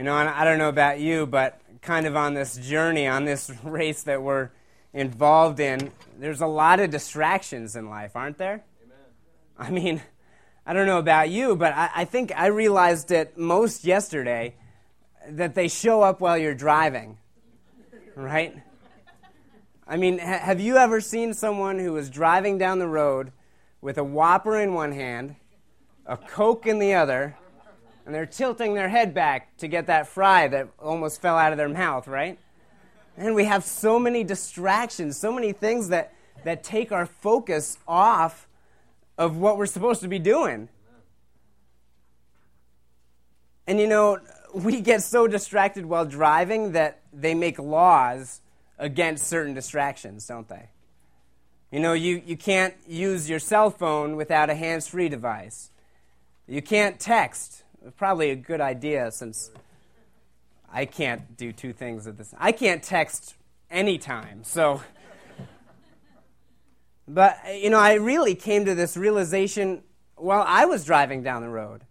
You know, and I don't know about you, but kind of on this journey, on this race that we're involved in, there's a lot of distractions in life, aren't there? Amen. I mean, I don't know about you, but I, I think I realized it most yesterday that they show up while you're driving, right? I mean, ha- have you ever seen someone who was driving down the road with a Whopper in one hand, a Coke in the other, and they're tilting their head back to get that fry that almost fell out of their mouth, right? And we have so many distractions, so many things that, that take our focus off of what we're supposed to be doing. And you know, we get so distracted while driving that they make laws against certain distractions, don't they? You know, you, you can't use your cell phone without a hands free device. You can't text. Probably a good idea since I can't do two things at this. I can't text anytime. So, but you know, I really came to this realization while I was driving down the road.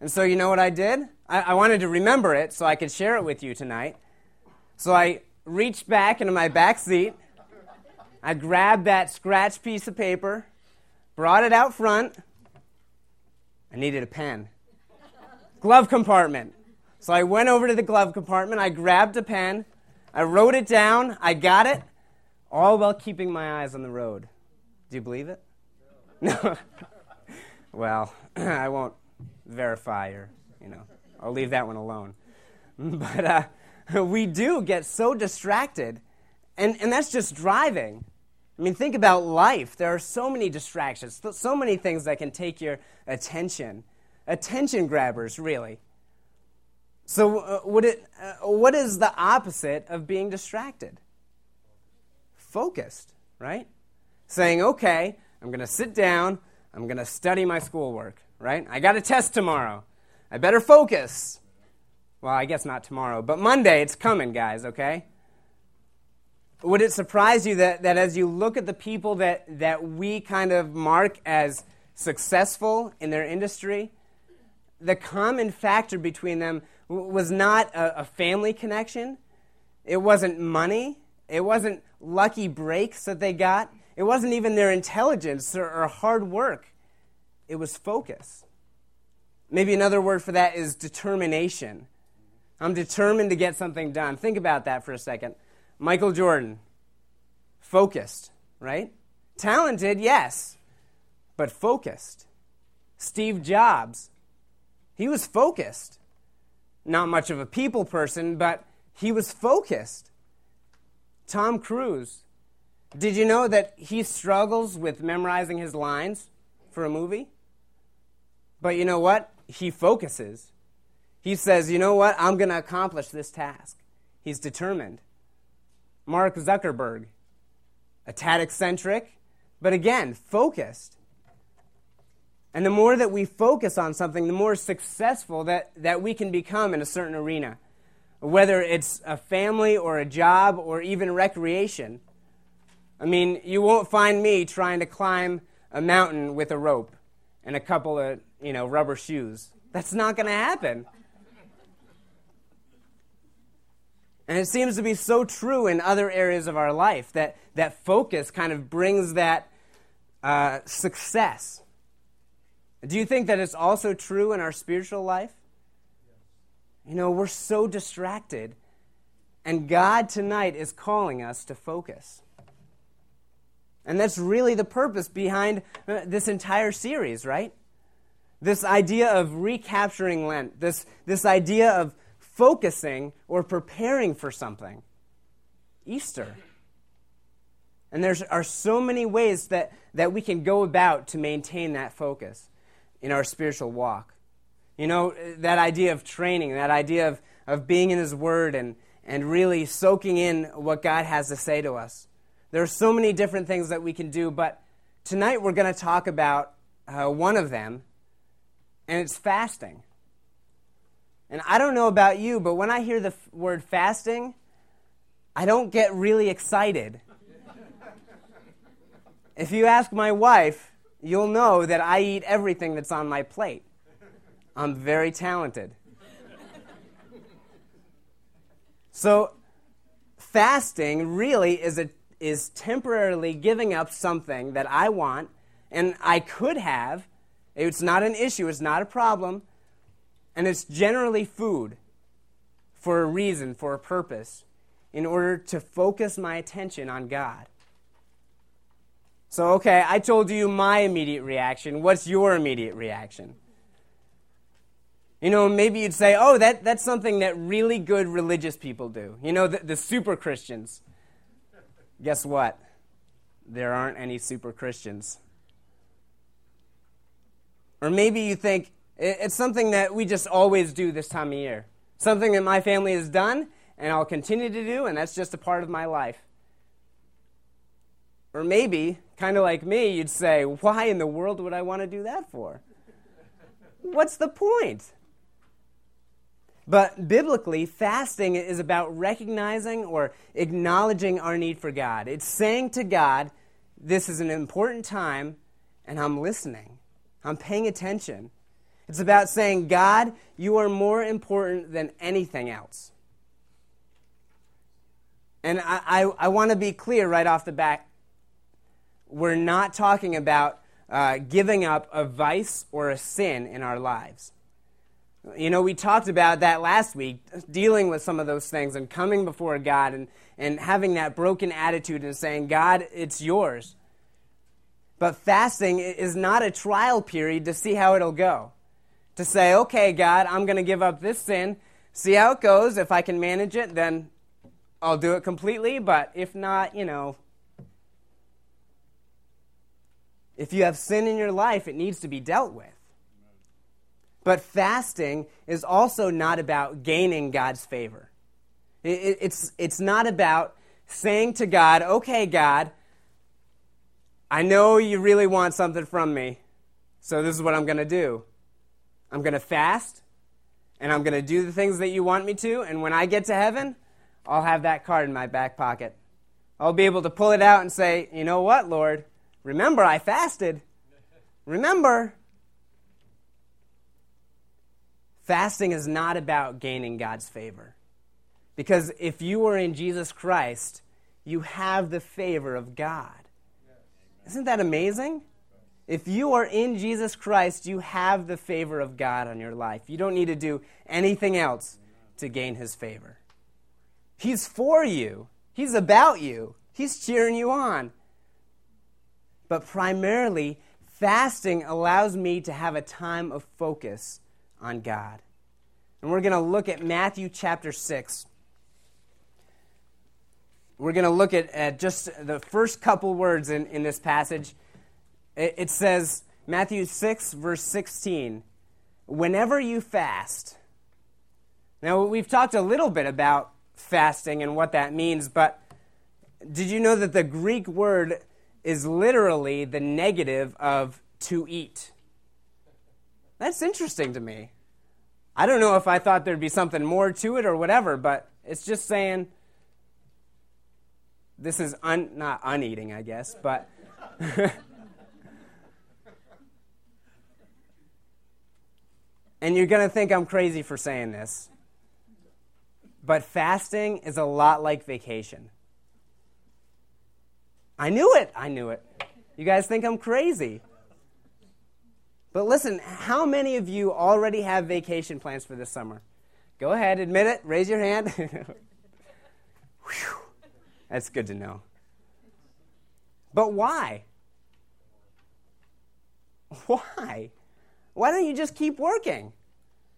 And so, you know what I did? I, I wanted to remember it so I could share it with you tonight. So I reached back into my back seat. I grabbed that scratch piece of paper, brought it out front. I needed a pen. Glove compartment. So I went over to the glove compartment, I grabbed a pen, I wrote it down, I got it, all while keeping my eyes on the road. Do you believe it? No. well, I won't verify or, you know, I'll leave that one alone. But uh, we do get so distracted, and, and that's just driving. I mean, think about life. There are so many distractions, so many things that can take your attention. Attention grabbers, really. So, uh, it, uh, what is the opposite of being distracted? Focused, right? Saying, okay, I'm going to sit down, I'm going to study my schoolwork, right? I got a test tomorrow. I better focus. Well, I guess not tomorrow, but Monday, it's coming, guys, okay? Would it surprise you that, that as you look at the people that, that we kind of mark as successful in their industry, the common factor between them was not a, a family connection. It wasn't money. It wasn't lucky breaks that they got. It wasn't even their intelligence or, or hard work. It was focus. Maybe another word for that is determination. I'm determined to get something done. Think about that for a second. Michael Jordan, focused, right? Talented, yes, but focused. Steve Jobs, he was focused not much of a people person, but he was focused. Tom Cruise. Did you know that he struggles with memorizing his lines for a movie? But you know what? He focuses. He says, you know what? I'm going to accomplish this task. He's determined. Mark Zuckerberg, a tad eccentric, but again, focused. And the more that we focus on something, the more successful that, that we can become in a certain arena, whether it's a family or a job or even recreation. I mean, you won't find me trying to climb a mountain with a rope and a couple of, you know, rubber shoes. That's not going to happen. And it seems to be so true in other areas of our life that, that focus kind of brings that uh, success. Do you think that it's also true in our spiritual life? You know, we're so distracted, and God tonight is calling us to focus. And that's really the purpose behind uh, this entire series, right? This idea of recapturing Lent, this, this idea of focusing or preparing for something. Easter. And there are so many ways that, that we can go about to maintain that focus in our spiritual walk. You know, that idea of training, that idea of, of being in His Word and, and really soaking in what God has to say to us. There are so many different things that we can do, but tonight we're going to talk about uh, one of them, and it's fasting. And I don't know about you, but when I hear the f- word fasting, I don't get really excited. if you ask my wife, you'll know that I eat everything that's on my plate. I'm very talented. So, fasting really is, a, is temporarily giving up something that I want and I could have. It's not an issue, it's not a problem. And it's generally food for a reason, for a purpose, in order to focus my attention on God. So, okay, I told you my immediate reaction. What's your immediate reaction? You know, maybe you'd say, oh, that, that's something that really good religious people do. You know, the, the super Christians. Guess what? There aren't any super Christians. Or maybe you think it's something that we just always do this time of year. Something that my family has done and I'll continue to do, and that's just a part of my life. Or maybe, kind of like me, you'd say, Why in the world would I want to do that for? What's the point? But biblically, fasting is about recognizing or acknowledging our need for God. It's saying to God, This is an important time, and I'm listening. I'm paying attention. It's about saying, God, you are more important than anything else. And I, I, I want to be clear right off the bat we're not talking about uh, giving up a vice or a sin in our lives. You know, we talked about that last week, dealing with some of those things and coming before God and, and having that broken attitude and saying, God, it's yours. But fasting is not a trial period to see how it'll go. To say, okay, God, I'm going to give up this sin, see how it goes. If I can manage it, then I'll do it completely. But if not, you know, if you have sin in your life, it needs to be dealt with. But fasting is also not about gaining God's favor. It's, it's not about saying to God, okay, God, I know you really want something from me, so this is what I'm going to do. I'm going to fast, and I'm going to do the things that you want me to, and when I get to heaven, I'll have that card in my back pocket. I'll be able to pull it out and say, you know what, Lord? Remember, I fasted. Remember. Fasting is not about gaining God's favor. Because if you are in Jesus Christ, you have the favor of God. Isn't that amazing? If you are in Jesus Christ, you have the favor of God on your life. You don't need to do anything else to gain his favor. He's for you, he's about you, he's cheering you on. But primarily, fasting allows me to have a time of focus on God. And we're going to look at Matthew chapter 6. We're going to look at, at just the first couple words in, in this passage. It, it says, Matthew 6, verse 16, whenever you fast. Now, we've talked a little bit about fasting and what that means, but did you know that the Greek word is literally the negative of to eat? That's interesting to me. I don't know if I thought there'd be something more to it or whatever, but it's just saying this is un, not uneating, I guess, but. and you're going to think I'm crazy for saying this, but fasting is a lot like vacation. I knew it. I knew it. You guys think I'm crazy. But listen, how many of you already have vacation plans for this summer? Go ahead, admit it, raise your hand. That's good to know. But why? Why? Why don't you just keep working?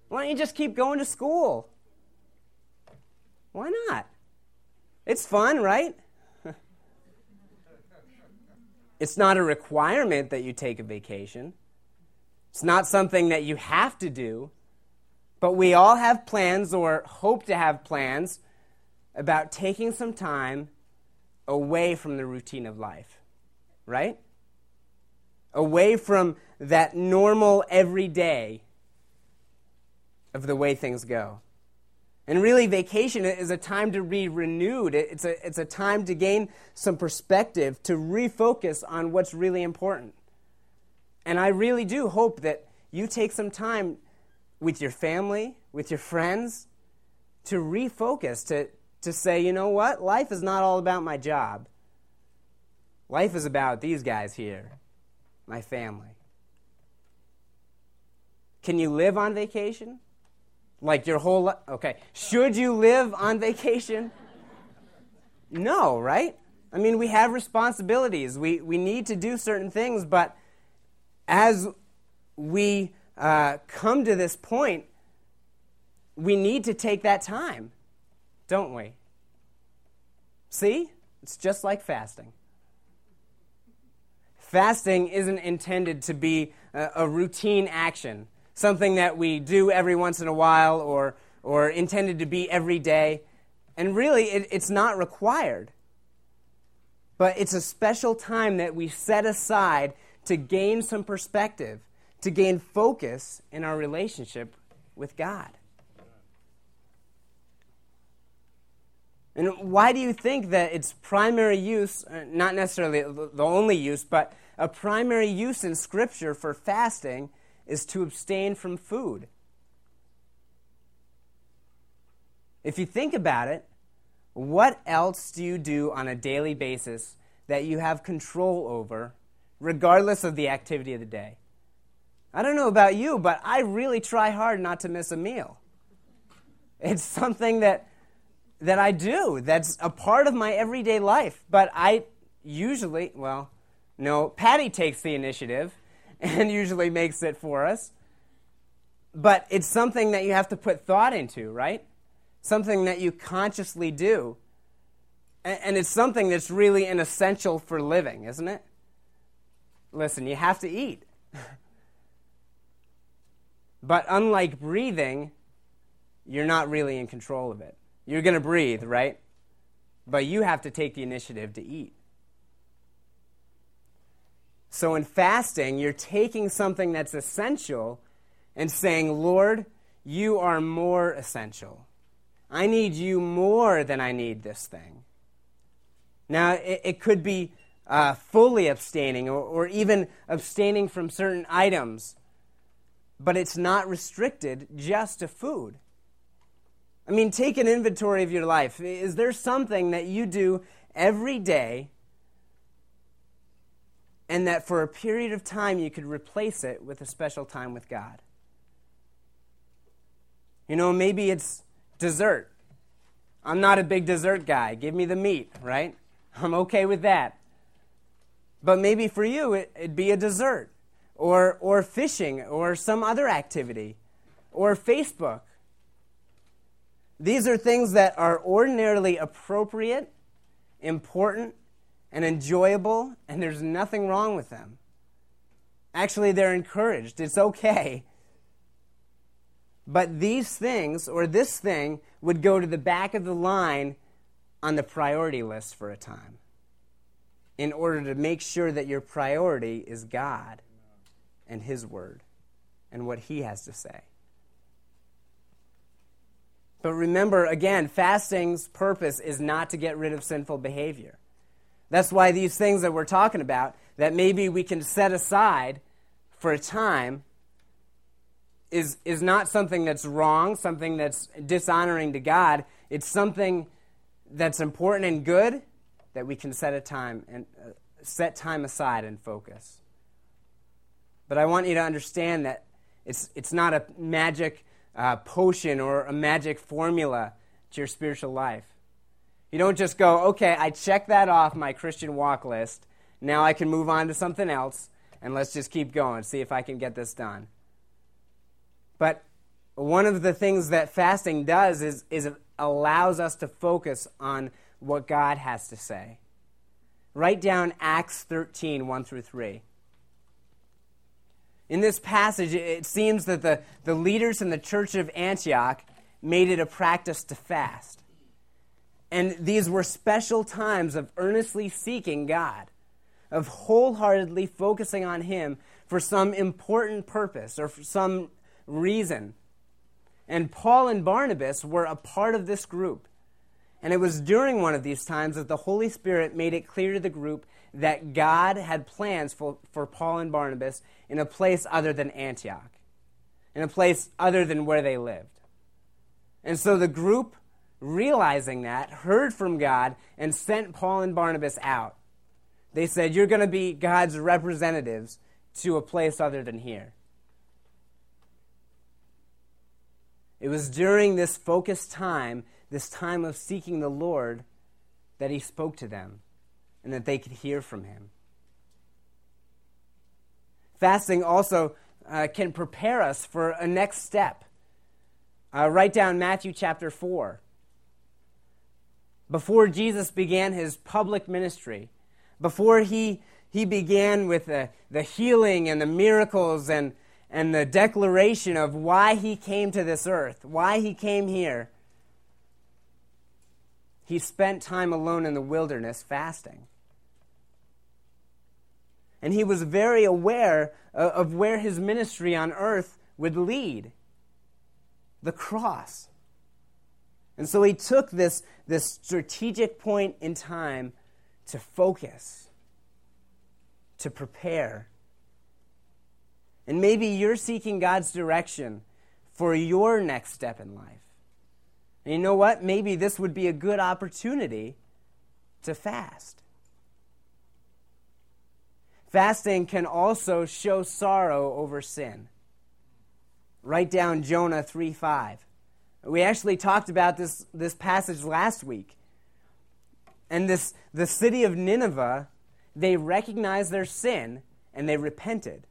Why don't you just keep going to school? Why not? It's fun, right? It's not a requirement that you take a vacation. It's not something that you have to do, but we all have plans or hope to have plans about taking some time away from the routine of life, right? Away from that normal everyday of the way things go. And really, vacation is a time to be renewed. It's a, it's a time to gain some perspective, to refocus on what's really important. And I really do hope that you take some time with your family, with your friends, to refocus, to, to say, you know what? Life is not all about my job. Life is about these guys here, my family. Can you live on vacation? Like your whole life? Okay. Should you live on vacation? No, right? I mean, we have responsibilities. We, we need to do certain things, but as we uh, come to this point, we need to take that time, don't we? See? It's just like fasting. Fasting isn't intended to be a, a routine action, something that we do every once in a while or, or intended to be every day. And really, it, it's not required. But it's a special time that we set aside to gain some perspective, to gain focus in our relationship with God. And why do you think that its primary use, uh, not necessarily the only use, but a primary use in Scripture for fasting is to abstain from food? If you think about it, what else do you do on a daily basis that you have control over, regardless of the activity of the day? I don't know about you, but I really try hard not to miss a meal. It's something that that I do. That's a part of my everyday life. But I usually, well, no, Patty takes the initiative and usually makes it for us. But it's something that you have to put thought into, right? Something that you consciously do. And it's something that's really an essential for living, isn't it? Listen, you have to eat. but unlike breathing, you're not really in control of it. You're going to breathe, right? But you have to take the initiative to eat. So in fasting, you're taking something that's essential and saying, Lord, you are more essential. I need you more than I need this thing. Now, it, it could be uh, fully abstaining or, or even abstaining from certain items, but it's not restricted just to food. I mean, take an inventory of your life. Is there something that you do every day and that for a period of time you could replace it with a special time with God? You know, maybe it's dessert. I'm not a big dessert guy. Give me the meat, right? I'm okay with that. But maybe for you, it, would be a dessert, or, or fishing, or some other activity, or Facebook these are things that are ordinarily appropriate, important, and enjoyable, and there's nothing wrong with them. Actually, they're encouraged. It's okay. But these things, or this thing, would go to the back of the line on the priority list for a time in order to make sure that your priority is God and His Word and what He has to say. But remember, again, fasting's purpose is not to get rid of sinful behavior. That's why these things that we're talking about, that maybe we can set aside for a time, is, is not something that's wrong, something that's dishonoring to God. It's something that's important and good that we can set a time and uh, set time aside and focus. But I want you to understand that it's, it's not a magic uh, potion or a magic formula to your spiritual life. You don't just go, okay, I check that off my Christian walk list. Now I can move on to something else, and let's just keep going, see if I can get this done. But one of the things that fasting does is, is it allows us to focus on what God has to say. Write down Acts 13, 1 through 3. In this passage, it seems that the, the leaders in the church of Antioch made it a practice to fast. And these were special times of earnestly seeking God, of wholeheartedly focusing on Him for some important purpose or for some reason. And Paul and Barnabas were a part of this group. And it was during one of these times that the Holy Spirit made it clear to the group that God had plans for, for Paul and Barnabas in a place other than Antioch, in a place other than where they lived. And so the group realizing that, heard from God and sent Paul and Barnabas out. They said, You're going to be God's representatives to a place other than here. It was during this focused time, this time of seeking the Lord, that he spoke to them and that they could hear from him. Fasting also uh, can prepare us for a next step. Uh, write down Matthew chapter 4. Before Jesus began his public ministry, before he, he began with the, the healing and the miracles and, and the declaration of why he came to this earth, why he came here, he spent time alone in the wilderness fasting. And he was very aware of where his ministry on earth would lead the cross. And so he took this, this strategic point in time to focus, to prepare. And maybe you're seeking God's direction for your next step in life. And you know what? Maybe this would be a good opportunity to fast. Fasting can also show sorrow over sin. Write down Jonah 3 5. We actually talked about this, this passage last week. And this, the city of Nineveh, they recognized their sin and they repented.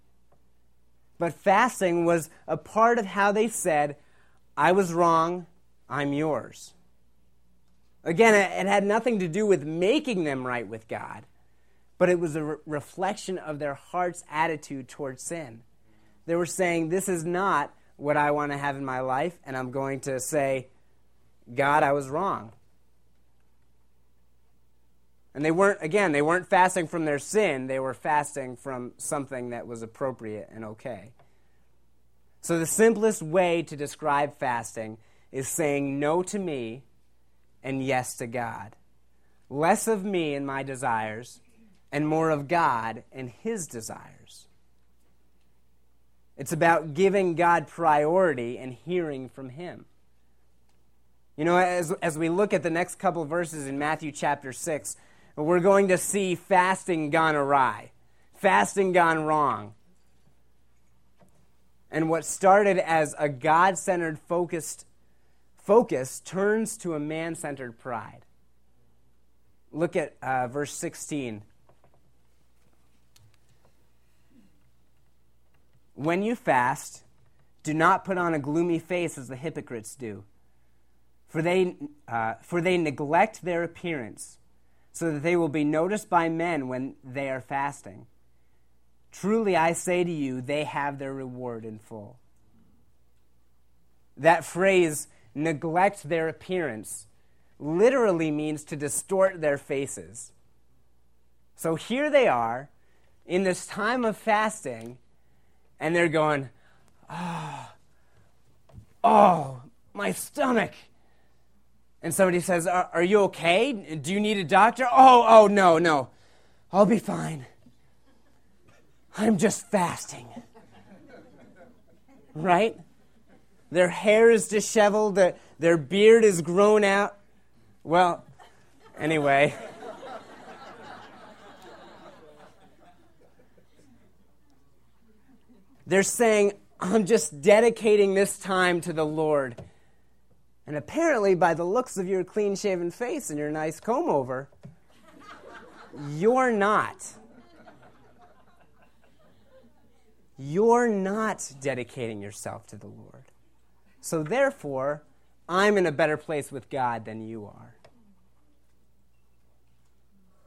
But fasting was a part of how they said, I was wrong, I'm yours. Again, it had nothing to do with making them right with God, but it was a re- reflection of their heart's attitude towards sin. They were saying, This is not what I want to have in my life, and I'm going to say, God, I was wrong. And they weren't, again, they weren't fasting from their sin, they were fasting from something that was appropriate and okay. So, the simplest way to describe fasting is saying no to me and yes to God. Less of me and my desires, and more of God and His desires. It's about giving God priority and hearing from Him. You know, as, as we look at the next couple verses in Matthew chapter 6, we're going to see fasting gone awry, fasting gone wrong. And what started as a God centered, focused focus turns to a man centered pride. Look at uh, verse 16. When you fast, do not put on a gloomy face as the hypocrites do, for they, uh, for they neglect their appearance, so that they will be noticed by men when they are fasting. Truly, I say to you, they have their reward in full. That phrase, neglect their appearance literally means to distort their faces. So here they are in this time of fasting, and they're going, Oh, oh, my stomach. And somebody says, Are, are you okay? Do you need a doctor? Oh, oh, no, no. I'll be fine. I'm just fasting. Right? Their hair is disheveled, their, their beard is grown out. Well, anyway. They're saying, I'm just dedicating this time to the Lord. And apparently, by the looks of your clean shaven face and your nice comb over, you're not. You're not dedicating yourself to the Lord. So therefore, I'm in a better place with God than you are.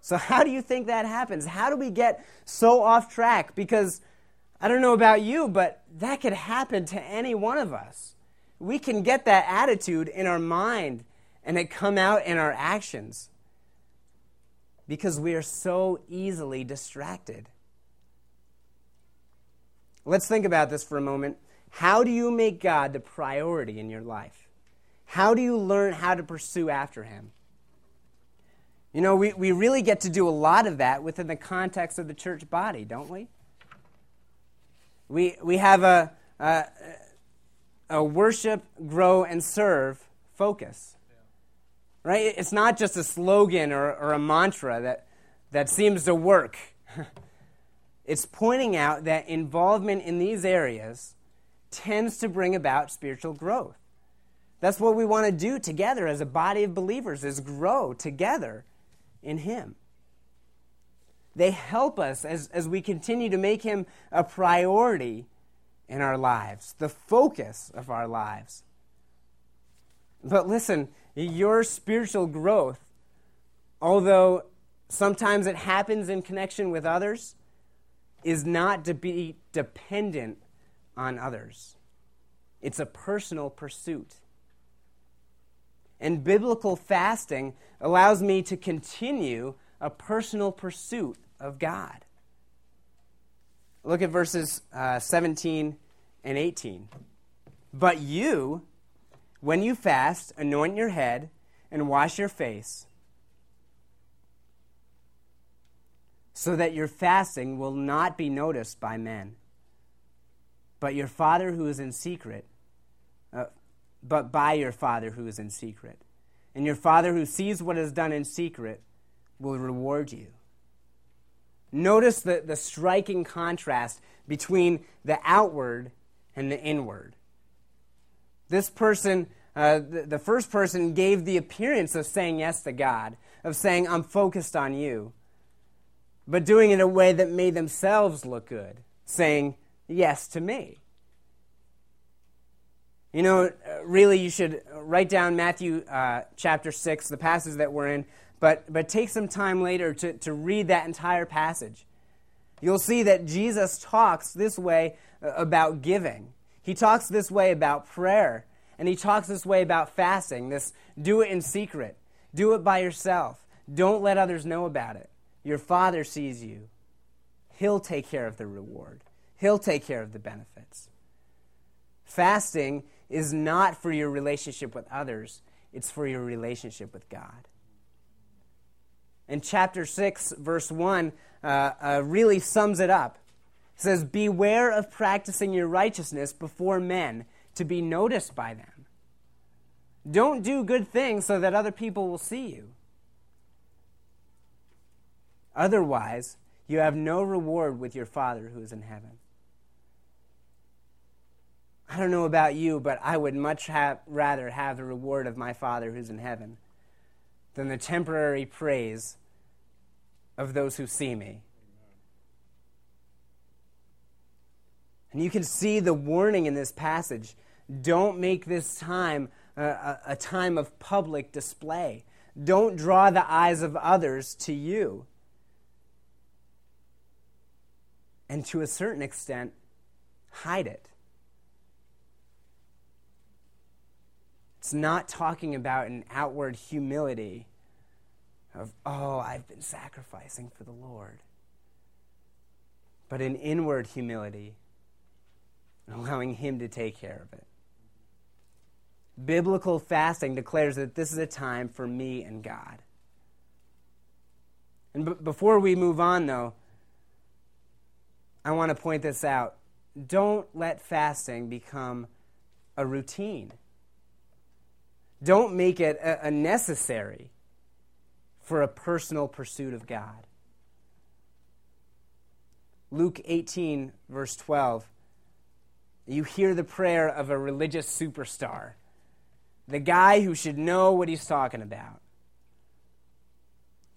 So, how do you think that happens? How do we get so off track? Because I don't know about you, but that could happen to any one of us. We can get that attitude in our mind and it come out in our actions because we are so easily distracted. Let's think about this for a moment. How do you make God the priority in your life? How do you learn how to pursue after Him? You know, we, we really get to do a lot of that within the context of the church body, don't we? We, we have a, a, a worship, grow, and serve focus. Right? It's not just a slogan or, or a mantra that, that seems to work. it's pointing out that involvement in these areas tends to bring about spiritual growth. That's what we want to do together as a body of believers is grow together in him. They help us as, as we continue to make him a priority in our lives, the focus of our lives. But listen, your spiritual growth, although sometimes it happens in connection with others, is not to be dependent on others. It's a personal pursuit. And biblical fasting allows me to continue a personal pursuit of God. Look at verses uh, 17 and 18. But you, when you fast, anoint your head and wash your face, so that your fasting will not be noticed by men. But your Father who is in secret, uh, but by your Father who is in secret. And your Father who sees what is done in secret will reward you. Notice the, the striking contrast between the outward and the inward. This person, uh, the, the first person, gave the appearance of saying yes to God, of saying, I'm focused on you, but doing it in a way that made themselves look good, saying yes to me. You know, really, you should write down Matthew uh, chapter 6, the passage that we're in, but, but take some time later to, to read that entire passage. You'll see that Jesus talks this way uh, about giving. He talks this way about prayer. And he talks this way about fasting this do it in secret, do it by yourself. Don't let others know about it. Your Father sees you, He'll take care of the reward, He'll take care of the benefits. Fasting is not for your relationship with others, it's for your relationship with God. And chapter 6, verse 1, uh, uh, really sums it up. It says, Beware of practicing your righteousness before men to be noticed by them. Don't do good things so that other people will see you. Otherwise, you have no reward with your Father who is in heaven. I don't know about you, but I would much have, rather have the reward of my Father who's in heaven than the temporary praise of those who see me. And you can see the warning in this passage. Don't make this time a, a, time of public display. Don't draw the eyes of others to you. And to a certain extent, hide it. It's not talking about an outward humility of, oh, I've been sacrificing for the Lord, but an inward humility allowing Him to take care of it. Biblical fasting declares that this is a time for me and God. And b- before we move on, though, I want to point this out. Don't let fasting become a routine. Don't make it a, a necessary for a personal pursuit of God. Luke 18, verse 12. You hear the prayer of a religious superstar, the guy who should know what he's talking about.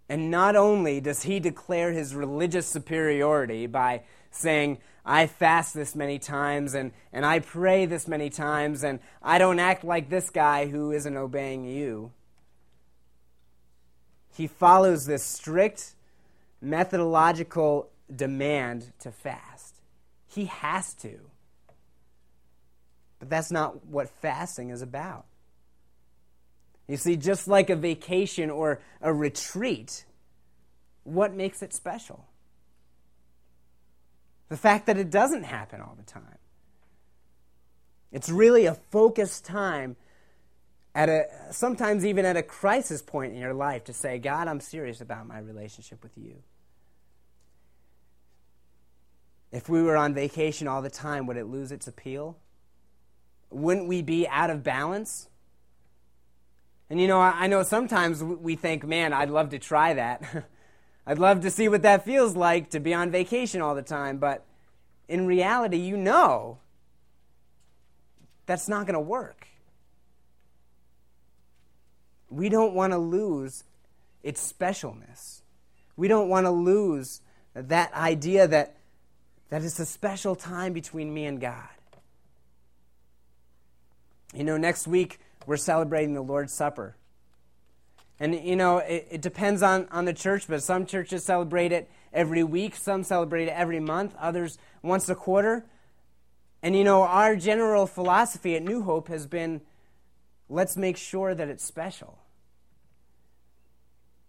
And not only does he declare his religious superiority by saying, I fast this many times and, and I pray this many times and I don't act like this guy who isn't obeying you. He follows this strict methodological demand to fast. He has to. But that's not what fasting is about. You see, just like a vacation or a retreat, what makes it special? The fact that it doesn't happen all the time. It's really a focused time at a sometimes even at a crisis point in your life to say, God, I'm serious about my relationship with you. If we were on vacation all the time, would it lose its appeal? Wouldn't we be out of balance? And you know, I know sometimes we think, man, I'd love to try that. I'd love to see what that feels like to be on vacation all the time. But in reality, you know that's not going to work. We don't want to lose its specialness. We don't want to lose that idea that, that it's a special time between me and God. You know, next week we're celebrating the Lord's Supper. And, you know, it, it, depends on, on the church, but some churches celebrate it every week, some celebrate it every month, others once a quarter. And, you know, our general philosophy at New Hope has been let's make sure that it's special.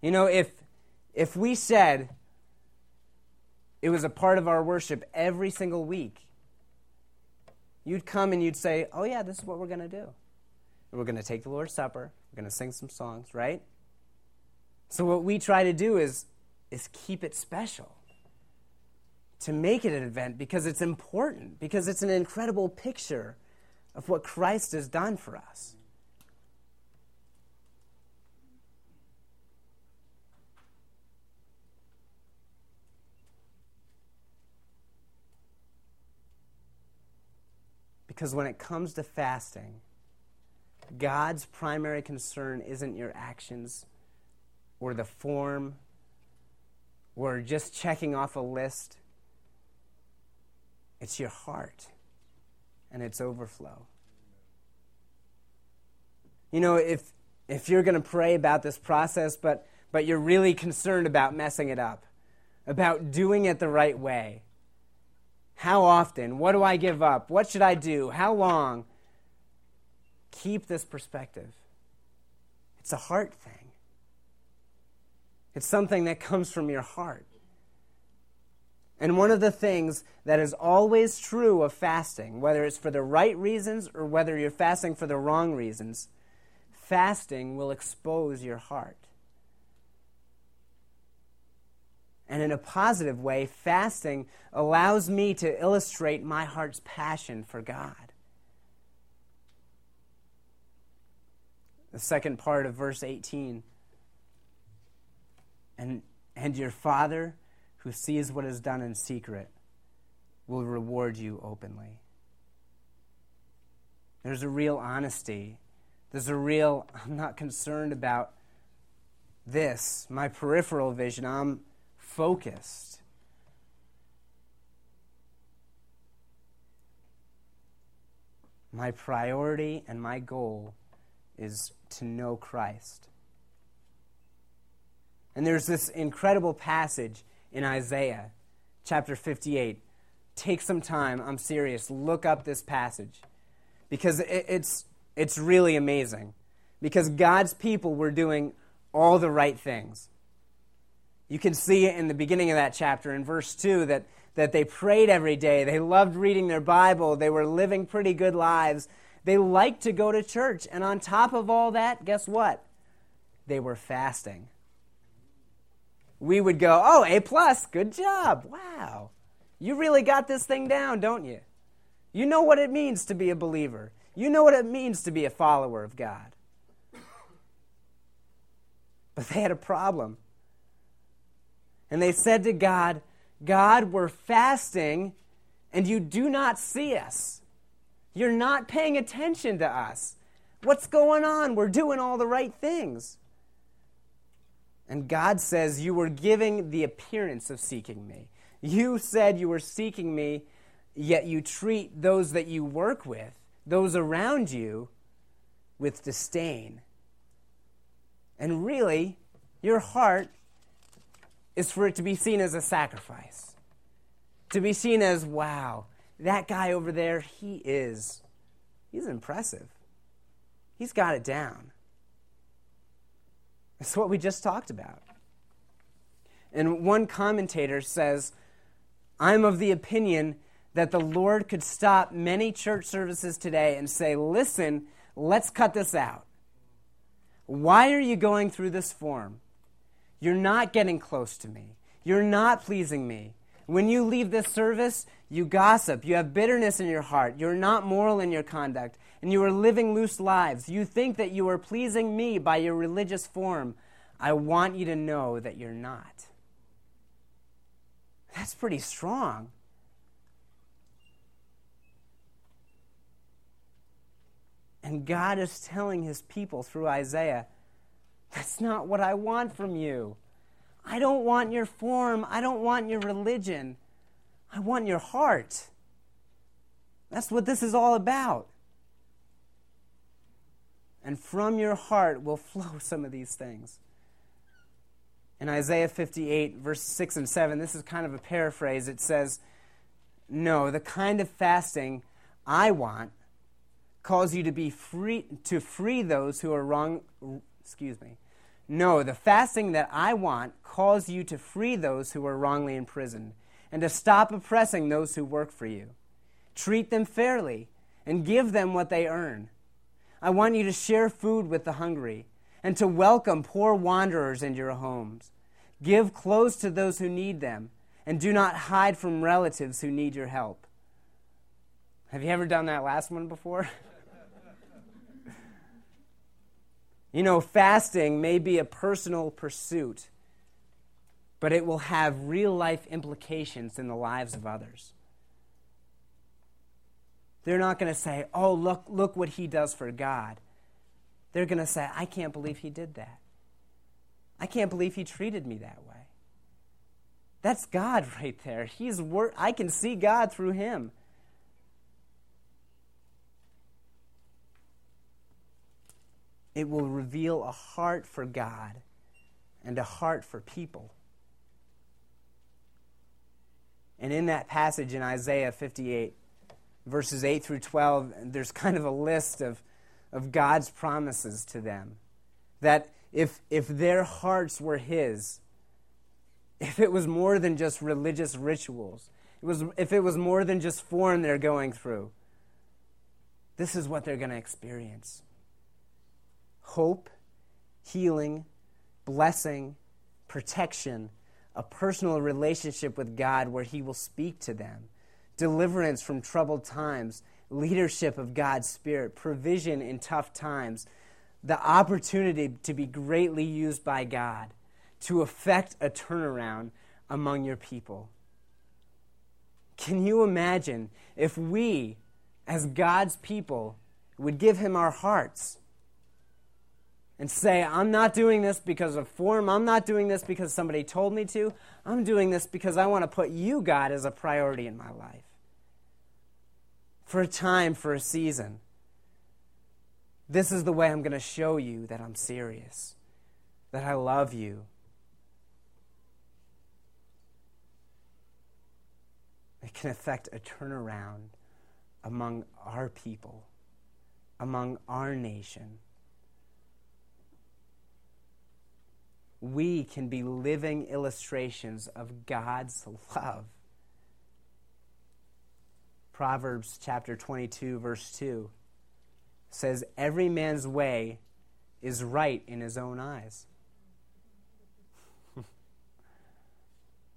You know, if, if we said it was a part of our worship every single week, you'd come and you'd say, oh, yeah, this is what we're going to do. we're going to take the Lord's Supper, we're going to sing some songs, right? So, what we try to do is, is keep it special, to make it an event because it's important, because it's an incredible picture of what Christ has done for us. Because when it comes to fasting, God's primary concern isn't your actions or the form or just checking off a list. It's your heart and its overflow. You know, if, if you're going to pray about this process, but, but you're really concerned about messing it up, about doing it the right way, how often? What do I give up? What should I do? How long? Keep this perspective. It's a heart thing, it's something that comes from your heart. And one of the things that is always true of fasting, whether it's for the right reasons or whether you're fasting for the wrong reasons, fasting will expose your heart. And in a positive way, fasting allows me to illustrate my heart's passion for God. The second part of verse 18. And, and your Father, who sees what is done in secret, will reward you openly. There's a real honesty. There's a real, I'm not concerned about this, my peripheral vision. I'm focused. My priority and my goal is to know Christ. And there's this incredible passage in Isaiah chapter 58. Take some time, I'm serious, look up this passage because it's, it's really amazing. Because God's people were doing all the right things. You can see in the beginning of that chapter in verse 2 that, that they prayed every day. They loved reading their Bible. They were living pretty good lives. They liked to go to church. And on top of all that, guess what? They were fasting. We would go, oh, A plus, good job. Wow. You really got this thing down, don't you? You know what it means to be a believer. You know what it means to be a follower of God. But they had a problem. And they said to God, God, we're fasting and you do not see us. You're not paying attention to us. What's going on? We're doing all the right things. And God says, You were giving the appearance of seeking me. You said you were seeking me, yet you treat those that you work with, those around you, with disdain. And really, your heart is for it to be seen as a sacrifice. To be seen as, wow, that guy over there, he is, he's impressive. He's got it down. That's what we just talked about. And one commentator says, I'm of the opinion that the Lord could stop many church services today and say, listen, let's cut this out. Why are you going through this form? You're not getting close to me. You're not pleasing me. When you leave this service, you gossip, you have bitterness in your heart, you're not moral in your conduct, and you are living loose lives. You think that you are pleasing me by your religious form. I want you to know that you're not. That's pretty strong. And God is telling his people through Isaiah, that's not what I want from you. I don't want your form. I don't want your religion. I want your heart. That's what this is all about. And from your heart will flow some of these things. In Isaiah 58, verse 6 and 7, this is kind of a paraphrase. It says, No, the kind of fasting I want calls you to be free to free those who are wrong excuse me no the fasting that i want calls you to free those who are wrongly imprisoned and to stop oppressing those who work for you. Treat them fairly and give them what they earn. I want you to share food with the hungry and to welcome poor wanderers into your homes. Give clothes to those who need them and do not hide from relatives who need your help. Have you ever done that last one before You know, fasting may be a personal pursuit, but it will have real life implications in the lives of others. They're not going to say, oh, look, look what he does for God. They're going to say, I can't believe he did that. I can't believe he treated me that way. That's God right there. He's wor- I can see God through him. It will reveal a heart for God and a heart for people. And in that passage in Isaiah 58, verses 8 through 12, there's kind of a list of, of God's promises to them. That if, if their hearts were His, if it was more than just religious rituals, it was, if it was more than just form they're going through, this is what they're going to experience hope, healing, blessing, protection, a personal relationship with God where He will speak to them, deliverance from troubled times, leadership of God's Spirit, provision in tough times, the opportunity to be greatly used by God to effect a turnaround among your people. Can you imagine if we, as God's people, would give Him our hearts? And say, I'm not doing this because of form. I'm not doing this because somebody told me to. I'm doing this because I want to put you, God, as a priority in my life. For a time, for a season. This is the way I'm going to show you that I'm serious, that I love you. It can affect a turnaround among our people, among our nation. We can be living illustrations of God's love. Proverbs chapter 22, verse 2 says, Every man's way is right in his own eyes.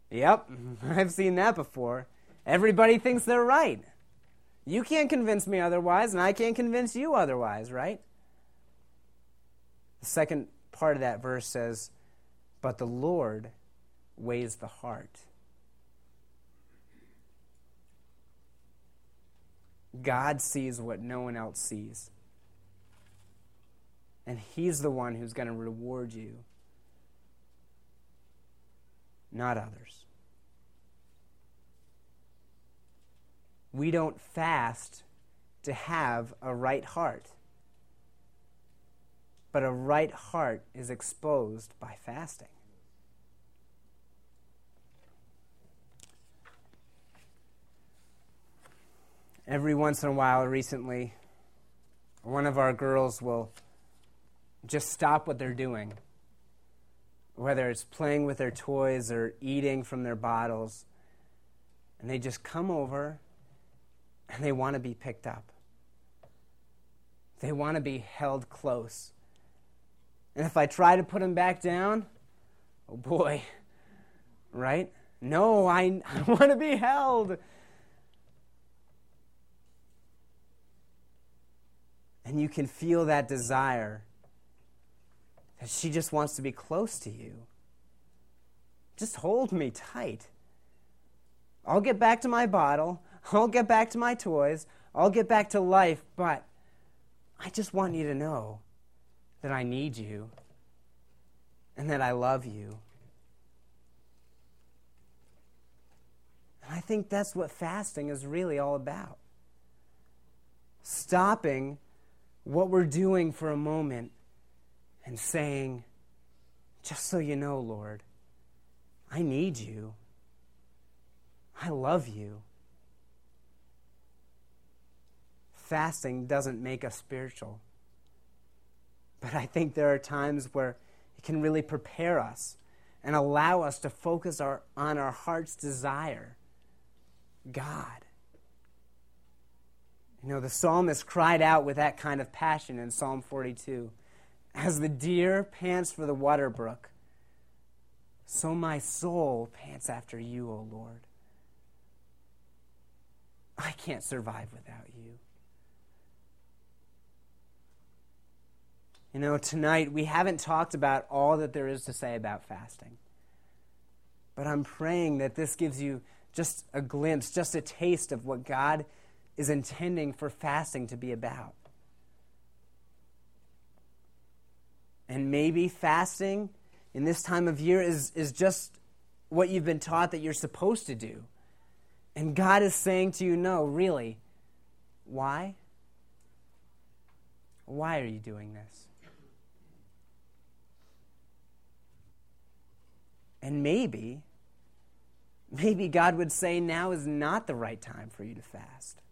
yep, I've seen that before. Everybody thinks they're right. You can't convince me otherwise, and I can't convince you otherwise, right? The second part of that verse says, but the Lord weighs the heart. God sees what no one else sees. And He's the one who's going to reward you, not others. We don't fast to have a right heart but a right heart is exposed by fasting. Every once in a while, recently, one of our girls will just stop what they're doing, whether it's playing with their toys or eating from their bottles, and they just come over and they want to be picked up. They want to be held close. And if I try to put him back down, oh boy, right? No, I, I want to be held. And you can feel that desire that she just wants to be close to you. Just hold me tight. I'll get back to my bottle. I'll get back to my toys. I'll get back to life, but I just want you to know that I need you and that I love you. And I think that's what fasting is really all about. Stopping what we're doing for a moment and saying, just so you know, Lord, I need you. I love you. Fasting doesn't make us spiritual. But I think there are times where it can really prepare us and allow us to focus our, on our heart's desire God. You know, the psalmist cried out with that kind of passion in Psalm 42 As the deer pants for the water brook, so my soul pants after you, O Lord. I can't survive without you. You know, tonight we haven't talked about all that there is to say about fasting. But I'm praying that this gives you just a glimpse, just a taste of what God is intending for fasting to be about. And maybe fasting in this time of year is, is just what you've been taught that you're supposed to do. And God is saying to you, no, really. Why? Why are you doing this? And maybe, maybe God would say now is not the right time for you to fast.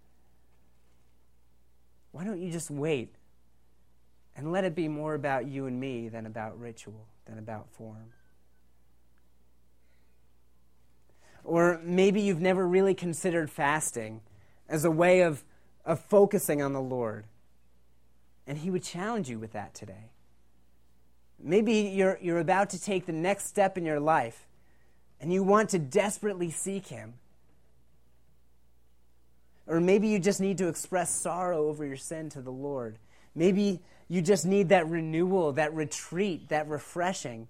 Why don't you just wait and let it be more about you and me than about ritual, than about form? Or maybe you've never really considered fasting as a way of, of focusing on the Lord. And He would challenge you with that today. Maybe you're, you're about to take the next step in your life and you want to desperately seek Him. Or maybe you just need to express sorrow over your sin to the Lord. Maybe you just need that renewal, that retreat, that refreshing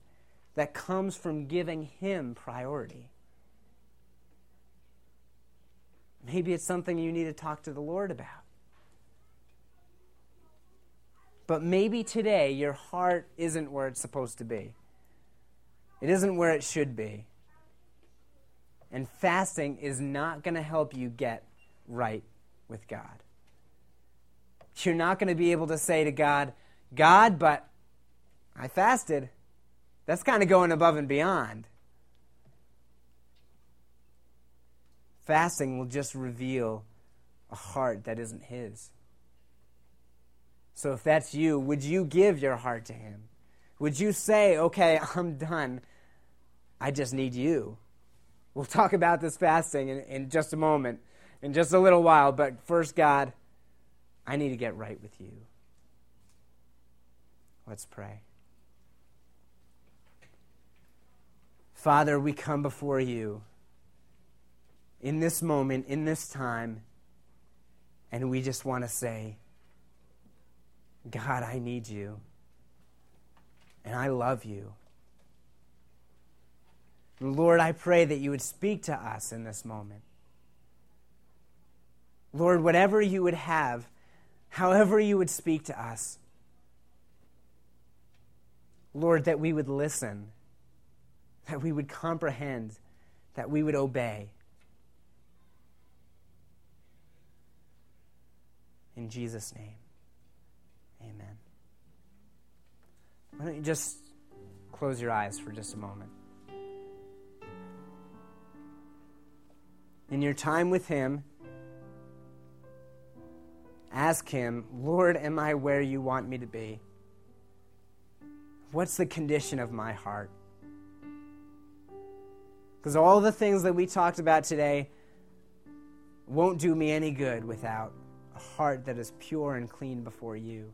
that comes from giving Him priority. Maybe it's something you need to talk to the Lord about. But maybe today your heart isn't where it's supposed to be. It isn't where it should be. And fasting is not going to help you get right with God. You're not going to be able to say to God, God, but I fasted. That's kind of going above and beyond. Fasting will just reveal a heart that isn't His. So if that's you, would you give your heart to Him? Would you say, okay, I'm done. I just need you? We'll talk about this fasting in, in just a moment, in just a little while. But first, God, I need to get right with you. Let's pray. Father, we come before you in this moment, in this time, and we just want to say, God, I need you. And I love you. Lord, I pray that you would speak to us in this moment. Lord, whatever you would have, however you would speak to us, Lord, that we would listen, that we would comprehend, that we would obey. In Jesus' name. Amen. Why don't you just close your eyes for just a moment? In your time with Him, ask Him, Lord, am I where you want me to be? What's the condition of my heart? Because all the things that we talked about today won't do me any good without a heart that is pure and clean before you.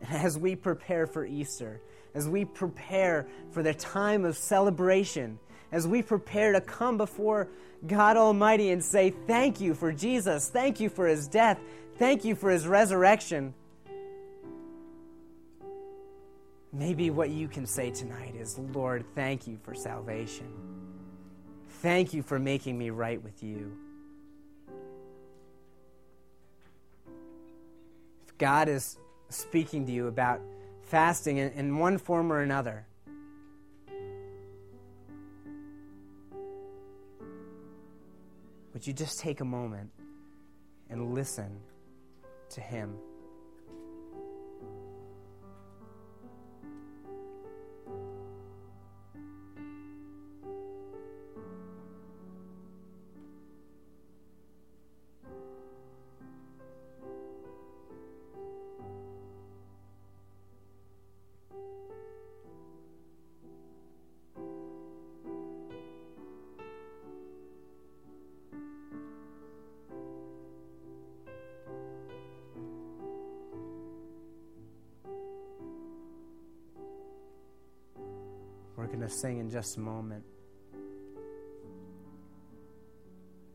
As we prepare for Easter, as we prepare for the time of celebration, as we prepare to come before God Almighty and say, Thank you for Jesus, thank you for his death, thank you for his resurrection. Maybe what you can say tonight is, Lord, thank you for salvation. Thank you for making me right with you. If God is speaking to you about fasting in, in one form or another, would you just take a moment and listen to Him? To sing in just a moment.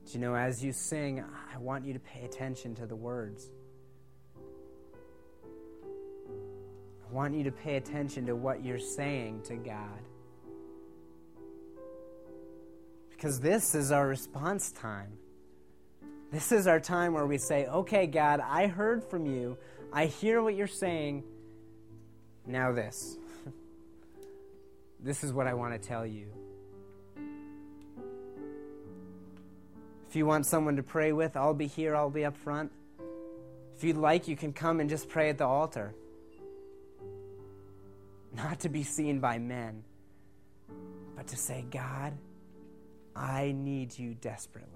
Do you know, as you sing, I want you to pay attention to the words. I want you to pay attention to what you're saying to God. Because this is our response time. This is our time where we say, Okay, God, I heard from you. I hear what you're saying. Now, this this is what I want to tell you. If you want someone to pray with, I'll be here, I'll be up front. If you'd like, you can come and just pray at the altar. Not to be seen by men, but to say, God, I need you desperately.